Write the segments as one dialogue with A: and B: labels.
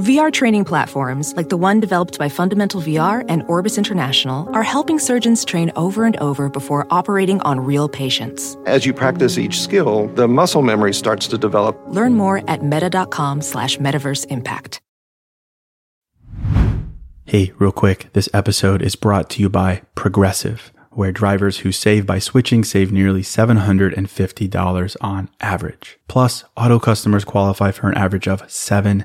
A: VR training platforms, like the one developed by Fundamental VR and Orbis International, are helping surgeons train over and over before operating on real patients.
B: As you practice each skill, the muscle memory starts to develop.
A: Learn more at meta.com slash metaverse impact.
C: Hey, real quick, this episode is brought to you by Progressive, where drivers who save by switching save nearly $750 on average. Plus, auto customers qualify for an average of seven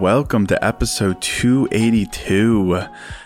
C: Welcome to episode 282.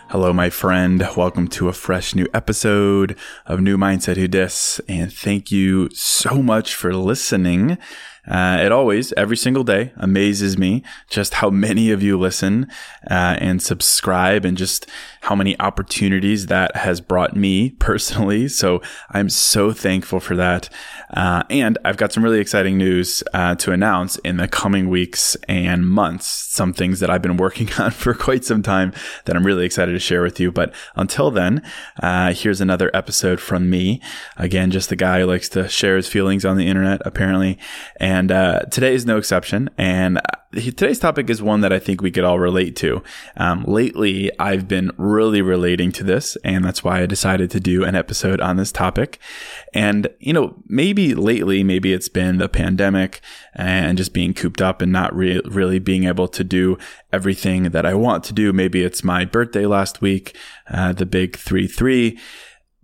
C: Hello, my friend. Welcome to a fresh new episode of New Mindset Who Dis, and thank you so much for listening. Uh, it always, every single day, amazes me just how many of you listen uh, and subscribe, and just how many opportunities that has brought me personally. So I'm so thankful for that. Uh, and I've got some really exciting news uh, to announce in the coming weeks and months. Some things that I've been working on for quite some time that I'm really excited to share with you. But until then, uh, here's another episode from me. Again, just the guy who likes to share his feelings on the internet, apparently. And uh, today is no exception. And uh, today's topic is one that I think we could all relate to. Um, lately, I've been really relating to this, and that's why I decided to do an episode on this topic. And, you know, maybe lately, maybe it's been the pandemic and just being cooped up and not re- really being able to do everything that I want to do. Maybe it's my birthday last week, uh, the big 3 3.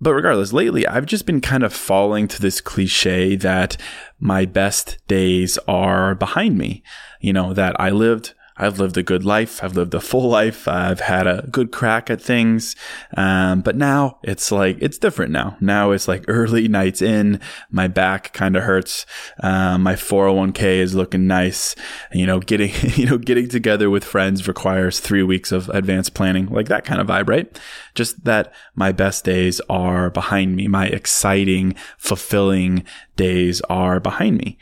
C: But regardless, lately I've just been kind of falling to this cliche that my best days are behind me. You know, that I lived I've lived a good life. I've lived a full life. I've had a good crack at things. Um, but now it's like, it's different now. Now it's like early nights in. My back kind of hurts. Um, my 401k is looking nice. You know, getting, you know, getting together with friends requires three weeks of advanced planning, like that kind of vibe, right? Just that my best days are behind me. My exciting, fulfilling days are behind me.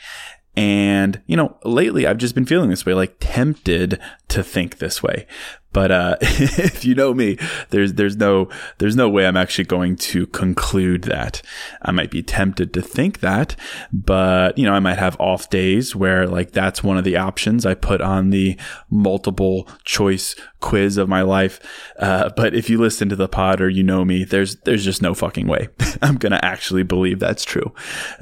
C: And, you know, lately I've just been feeling this way, like tempted to think this way. But uh, if you know me, there's there's no there's no way I'm actually going to conclude that. I might be tempted to think that, but you know, I might have off days where like that's one of the options I put on the multiple choice quiz of my life. Uh, but if you listen to the pod or you know me, there's there's just no fucking way I'm gonna actually believe that's true.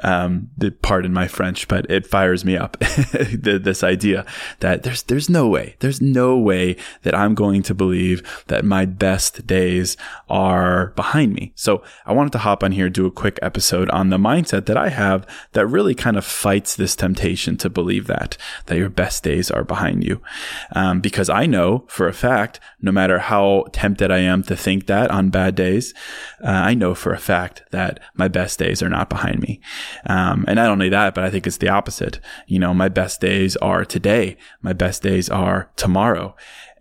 C: Um, pardon my French, but it fires me up. this idea that there's there's no way there's no way that I'm going to believe that my best days are behind me. So I wanted to hop on here, do a quick episode on the mindset that I have that really kind of fights this temptation to believe that, that your best days are behind you. Um, because I know for a fact, no matter how tempted I am to think that on bad days, uh, I know for a fact that my best days are not behind me. Um, and not only that, but I think it's the opposite. You know, my best days are today. My best days are tomorrow.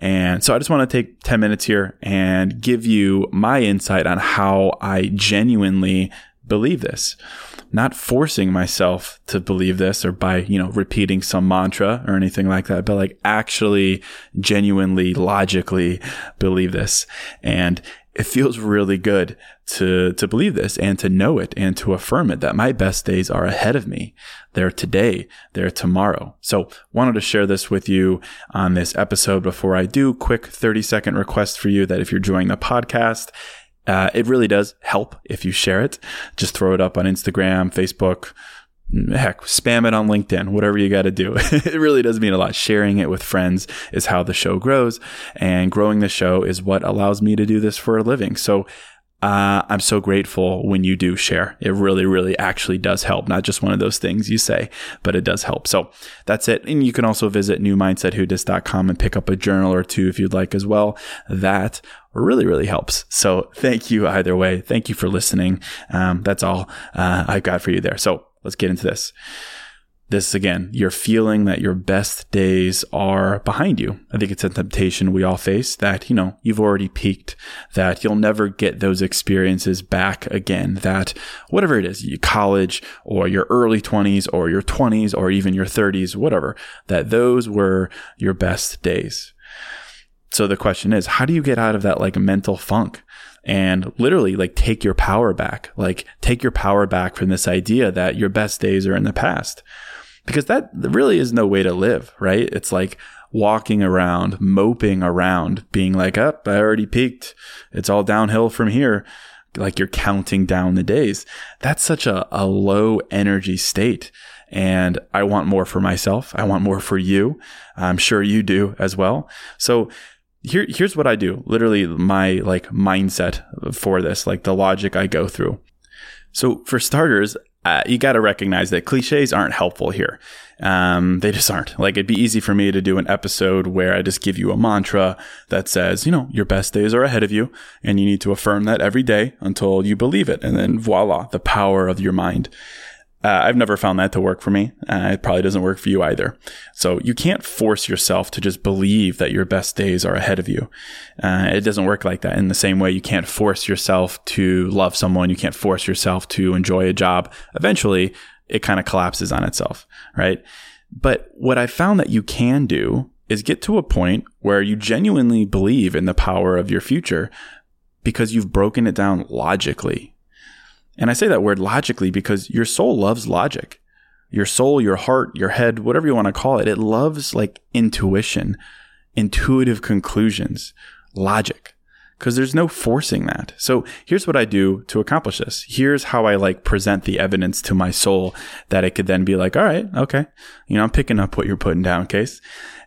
C: And so I just want to take 10 minutes here and give you my insight on how I genuinely believe this. Not forcing myself to believe this or by, you know, repeating some mantra or anything like that, but like actually genuinely logically believe this. And it feels really good to to believe this and to know it and to affirm it that my best days are ahead of me. They're today, they're tomorrow. So wanted to share this with you on this episode before I do quick 30 second request for you that if you're enjoying the podcast Uh, it really does help if you share it. Just throw it up on Instagram, Facebook, heck, spam it on LinkedIn, whatever you got to do. it really does mean a lot. Sharing it with friends is how the show grows, and growing the show is what allows me to do this for a living. So uh, I'm so grateful when you do share. It really, really actually does help. Not just one of those things you say, but it does help. So that's it. And you can also visit newmindsetwhodis.com and pick up a journal or two if you'd like as well. That really, really helps. So thank you either way. Thank you for listening. Um, that's all uh, I've got for you there. So let's get into this this again, you're feeling that your best days are behind you. I think it's a temptation we all face that, you know, you've already peaked, that you'll never get those experiences back again, that whatever it is, college or your early 20s or your 20s or even your 30s, whatever, that those were your best days. So the question is, how do you get out of that like mental funk? And literally like take your power back, like take your power back from this idea that your best days are in the past because that really is no way to live, right? It's like walking around, moping around, being like, up, oh, I already peaked. It's all downhill from here. Like you're counting down the days. That's such a, a low energy state. And I want more for myself. I want more for you. I'm sure you do as well. So here, here's what I do. Literally my like mindset for this, like the logic I go through. So for starters, uh, you got to recognize that cliches aren't helpful here. Um, they just aren't. Like it'd be easy for me to do an episode where I just give you a mantra that says, you know, your best days are ahead of you and you need to affirm that every day until you believe it. And then voila, the power of your mind. Uh, I've never found that to work for me. Uh, it probably doesn't work for you either. So you can't force yourself to just believe that your best days are ahead of you. Uh, it doesn't work like that. In the same way, you can't force yourself to love someone. You can't force yourself to enjoy a job. Eventually, it kind of collapses on itself, right? But what I found that you can do is get to a point where you genuinely believe in the power of your future because you've broken it down logically and I say that word logically because your soul loves logic. Your soul, your heart, your head, whatever you want to call it, it loves like intuition, intuitive conclusions, logic because there's no forcing that. So here's what I do to accomplish this. Here's how I like present the evidence to my soul that it could then be like, all right, okay, you know, I'm picking up what you're putting down, case.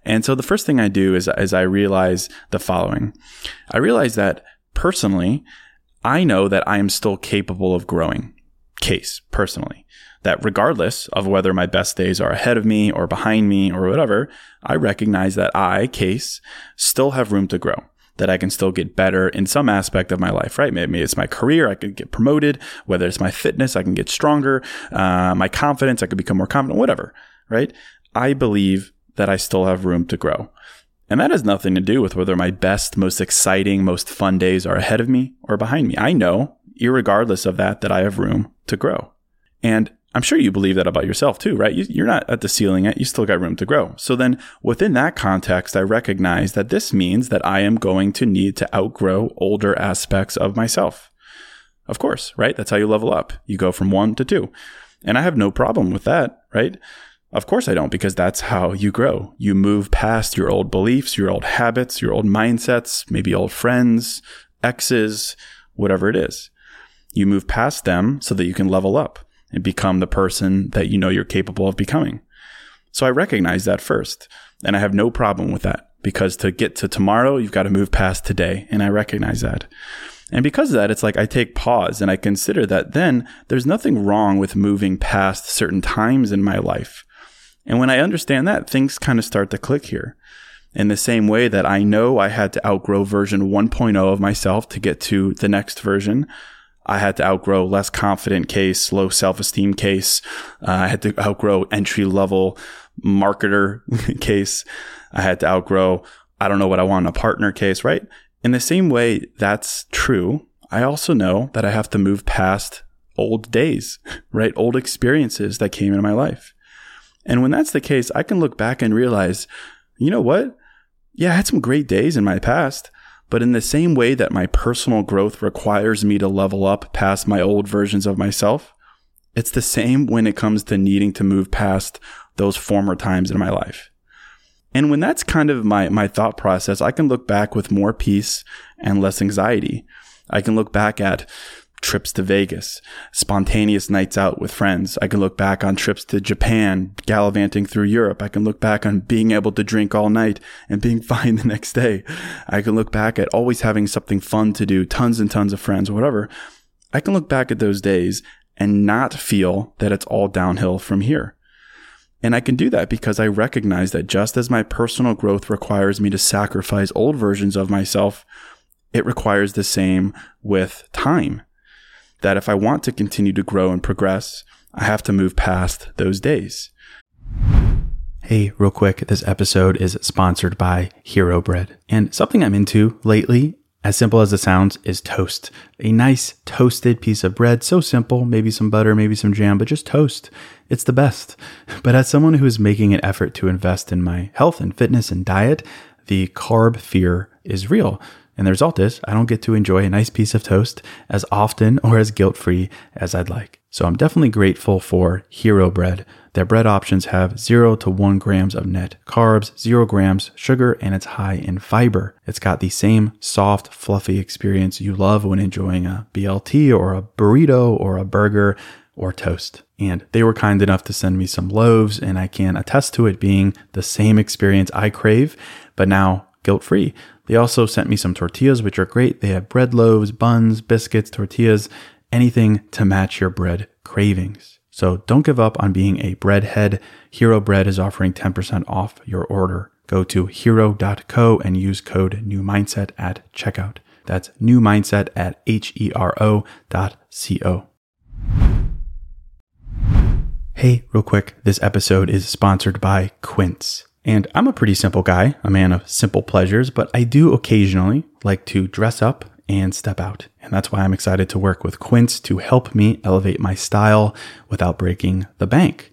C: And so the first thing I do is, is I realize the following. I realize that personally, I know that I am still capable of growing. Case, personally. That regardless of whether my best days are ahead of me or behind me or whatever, I recognize that I, Case, still have room to grow. That I can still get better in some aspect of my life, right? Maybe it's my career, I could get promoted. Whether it's my fitness, I can get stronger. Uh, my confidence, I could become more confident, whatever, right? I believe that I still have room to grow. And that has nothing to do with whether my best, most exciting, most fun days are ahead of me or behind me. I know, regardless of that, that I have room to grow. And I'm sure you believe that about yourself too, right? You're not at the ceiling yet. You still got room to grow. So then within that context, I recognize that this means that I am going to need to outgrow older aspects of myself. Of course, right? That's how you level up. You go from one to two. And I have no problem with that, right? Of course I don't, because that's how you grow. You move past your old beliefs, your old habits, your old mindsets, maybe old friends, exes, whatever it is. You move past them so that you can level up and become the person that you know you're capable of becoming. So I recognize that first. And I have no problem with that because to get to tomorrow, you've got to move past today. And I recognize that. And because of that, it's like I take pause and I consider that then there's nothing wrong with moving past certain times in my life. And when I understand that, things kind of start to click here. In the same way that I know I had to outgrow version 1.0 of myself to get to the next version, I had to outgrow less confident case, low self esteem case. Uh, I had to outgrow entry level marketer case. I had to outgrow, I don't know what I want in a partner case, right? In the same way that's true, I also know that I have to move past old days, right? Old experiences that came into my life. And when that's the case, I can look back and realize, you know what? Yeah, I had some great days in my past, but in the same way that my personal growth requires me to level up past my old versions of myself, it's the same when it comes to needing to move past those former times in my life. And when that's kind of my, my thought process, I can look back with more peace and less anxiety. I can look back at trips to Vegas, spontaneous nights out with friends. I can look back on trips to Japan, gallivanting through Europe. I can look back on being able to drink all night and being fine the next day. I can look back at always having something fun to do, tons and tons of friends, whatever. I can look back at those days and not feel that it's all downhill from here. And I can do that because I recognize that just as my personal growth requires me to sacrifice old versions of myself, it requires the same with time that if I want to continue to grow and progress, I have to move past those days. Hey, real quick, this episode is sponsored by Hero Bread. And something I'm into lately, as simple as it sounds, is toast. A nice toasted piece of bread, so simple, maybe some butter, maybe some jam, but just toast. It's the best. But as someone who is making an effort to invest in my health and fitness and diet, the carb fear is real. And the result is I don't get to enjoy a nice piece of toast as often or as guilt free as I'd like. So I'm definitely grateful for Hero Bread. Their bread options have 0 to 1 grams of net carbs, 0 grams sugar, and it's high in fiber. It's got the same soft, fluffy experience you love when enjoying a BLT or a burrito or a burger or toast. And they were kind enough to send me some loaves, and I can attest to it being the same experience I crave, but now guilt free. They also sent me some tortillas, which are great. They have bread loaves, buns, biscuits, tortillas, anything to match your bread cravings. So don't give up on being a breadhead. Hero Bread is offering 10% off your order. Go to hero.co and use code newmindset at checkout. That's newmindset at H E R O dot C O. Hey, real quick, this episode is sponsored by Quince. And I'm a pretty simple guy, a man of simple pleasures, but I do occasionally like to dress up and step out. And that's why I'm excited to work with Quince to help me elevate my style without breaking the bank.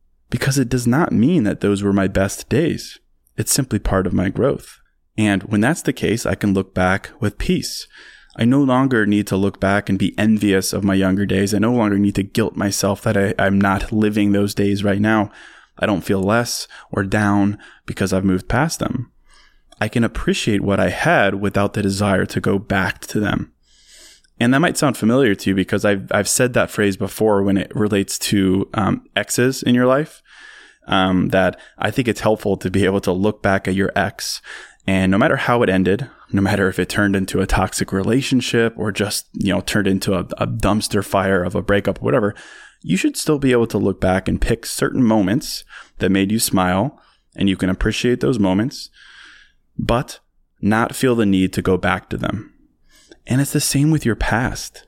C: because it does not mean that those were my best days. It's simply part of my growth. And when that's the case, I can look back with peace. I no longer need to look back and be envious of my younger days. I no longer need to guilt myself that I, am not living those days right now. I don't feel less or down because I've moved past them. I can appreciate what I had without the desire to go back to them. And that might sound familiar to you because I've, I've said that phrase before when it relates to um, exes in your life. Um, that I think it's helpful to be able to look back at your ex and no matter how it ended, no matter if it turned into a toxic relationship or just, you know, turned into a, a dumpster fire of a breakup, or whatever, you should still be able to look back and pick certain moments that made you smile and you can appreciate those moments, but not feel the need to go back to them and it's the same with your past.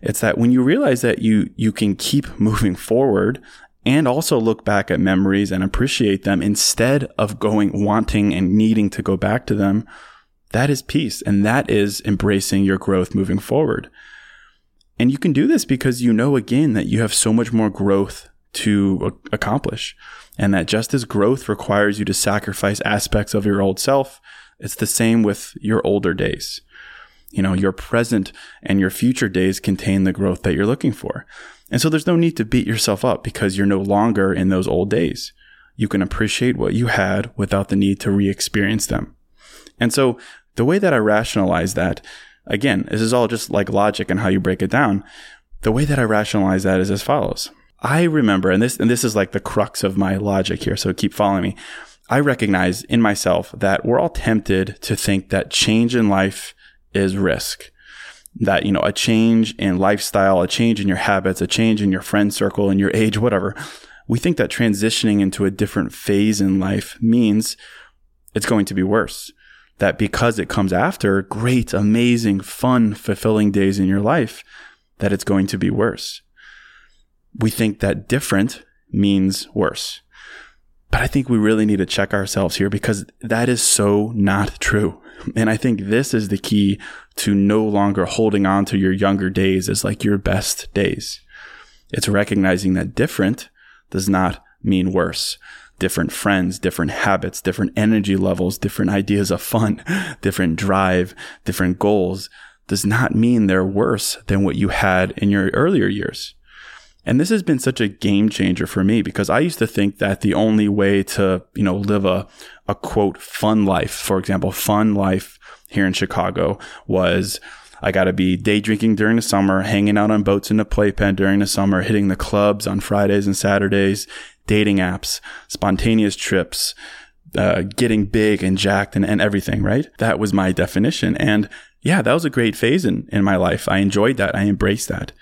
C: It's that when you realize that you you can keep moving forward and also look back at memories and appreciate them instead of going wanting and needing to go back to them, that is peace and that is embracing your growth moving forward. And you can do this because you know again that you have so much more growth to accomplish and that just as growth requires you to sacrifice aspects of your old self, it's the same with your older days. You know, your present and your future days contain the growth that you're looking for. And so there's no need to beat yourself up because you're no longer in those old days. You can appreciate what you had without the need to re experience them. And so the way that I rationalize that, again, this is all just like logic and how you break it down. The way that I rationalize that is as follows. I remember, and this, and this is like the crux of my logic here. So keep following me. I recognize in myself that we're all tempted to think that change in life is risk. That, you know, a change in lifestyle, a change in your habits, a change in your friend circle, in your age, whatever, we think that transitioning into a different phase in life means it's going to be worse. That because it comes after great, amazing, fun, fulfilling days in your life, that it's going to be worse. We think that different means worse. But I think we really need to check ourselves here because that is so not true. And I think this is the key to no longer holding on to your younger days as like your best days. It's recognizing that different does not mean worse. Different friends, different habits, different energy levels, different ideas of fun, different drive, different goals does not mean they're worse than what you had in your earlier years. And this has been such a game changer for me because I used to think that the only way to, you know, live a, a quote, fun life, for example, fun life here in Chicago was I got to be day drinking during the summer, hanging out on boats in the playpen during the summer, hitting the clubs on Fridays and Saturdays, dating apps, spontaneous trips, uh, getting big and jacked and, and everything, right? That was my definition. And yeah, that was a great phase in, in my life. I enjoyed that. I embraced that.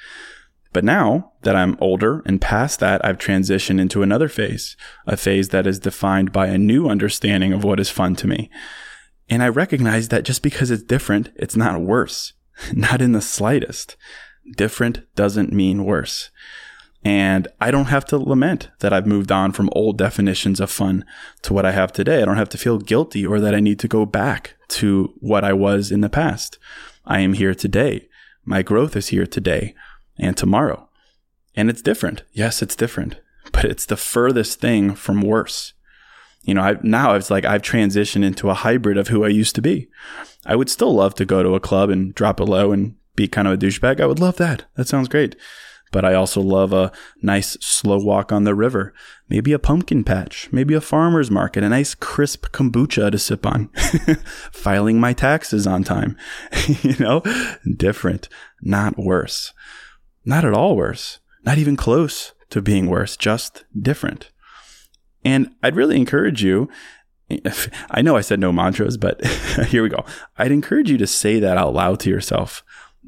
C: But now that I'm older and past that, I've transitioned into another phase, a phase that is defined by a new understanding of what is fun to me. And I recognize that just because it's different, it's not worse. Not in the slightest. Different doesn't mean worse. And I don't have to lament that I've moved on from old definitions of fun to what I have today. I don't have to feel guilty or that I need to go back to what I was in the past. I am here today. My growth is here today and tomorrow. And it's different. Yes, it's different, but it's the furthest thing from worse. You know, I, now it's like I've transitioned into a hybrid of who I used to be. I would still love to go to a club and drop a low and be kind of a douchebag. I would love that. That sounds great. But I also love a nice slow walk on the river, maybe a pumpkin patch, maybe a farmer's market, a nice crisp kombucha to sip on, filing my taxes on time. you know, different, not worse. Not at all worse. Not even close to being worse, just different. And I'd really encourage you I know I said no mantras, but here we go. I'd encourage you to say that out loud to yourself.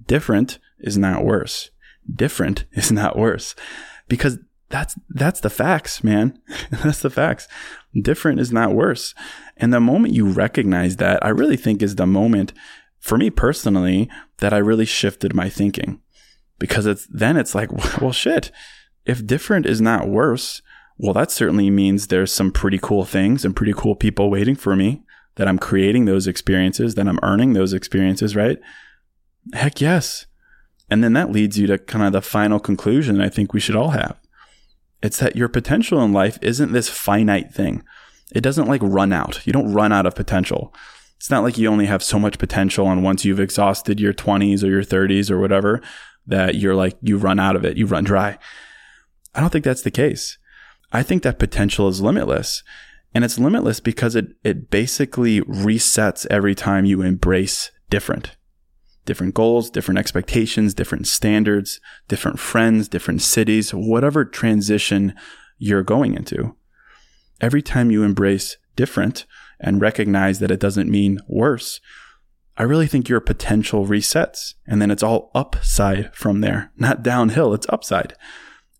C: Different is not worse. Different is not worse because that's, that's the facts, man. that's the facts. Different is not worse. And the moment you recognize that, I really think is the moment for me personally that I really shifted my thinking because it's then it's like, well, shit. If different is not worse, well, that certainly means there's some pretty cool things and pretty cool people waiting for me, that I'm creating those experiences, that I'm earning those experiences, right? Heck yes. And then that leads you to kind of the final conclusion I think we should all have. It's that your potential in life isn't this finite thing. It doesn't like run out. You don't run out of potential. It's not like you only have so much potential and once you've exhausted your 20s or your 30s or whatever that you're like you run out of it, you run dry. I don't think that's the case. I think that potential is limitless. And it's limitless because it, it basically resets every time you embrace different. Different goals, different expectations, different standards, different friends, different cities, whatever transition you're going into. Every time you embrace different and recognize that it doesn't mean worse, I really think your potential resets and then it's all upside from there, not downhill, it's upside.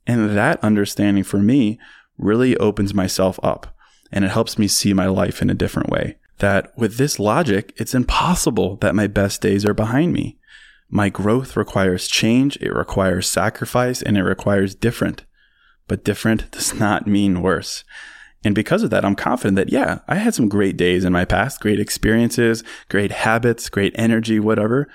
C: And that understanding for me really opens myself up and it helps me see my life in a different way. That with this logic, it's impossible that my best days are behind me. My growth requires change, it requires sacrifice, and it requires different. But different does not mean worse. And because of that, I'm confident that, yeah, I had some great days in my past, great experiences, great habits, great energy, whatever.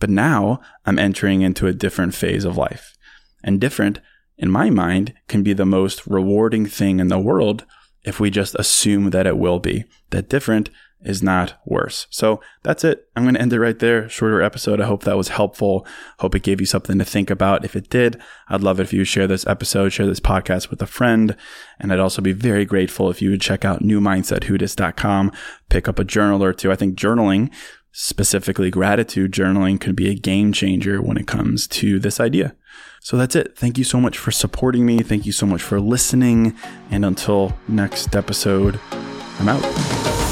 C: But now I'm entering into a different phase of life. And different in my mind, can be the most rewarding thing in the world if we just assume that it will be. That different is not worse. So that's it. I'm going to end it right there. Shorter episode. I hope that was helpful. Hope it gave you something to think about. If it did, I'd love it if you share this episode, share this podcast with a friend. And I'd also be very grateful if you would check out newmindsetwhodis.com, pick up a journal or two. I think journaling, specifically gratitude journaling, could be a game changer when it comes to this idea. So that's it. Thank you so much for supporting me. Thank you so much for listening. And until next episode, I'm out.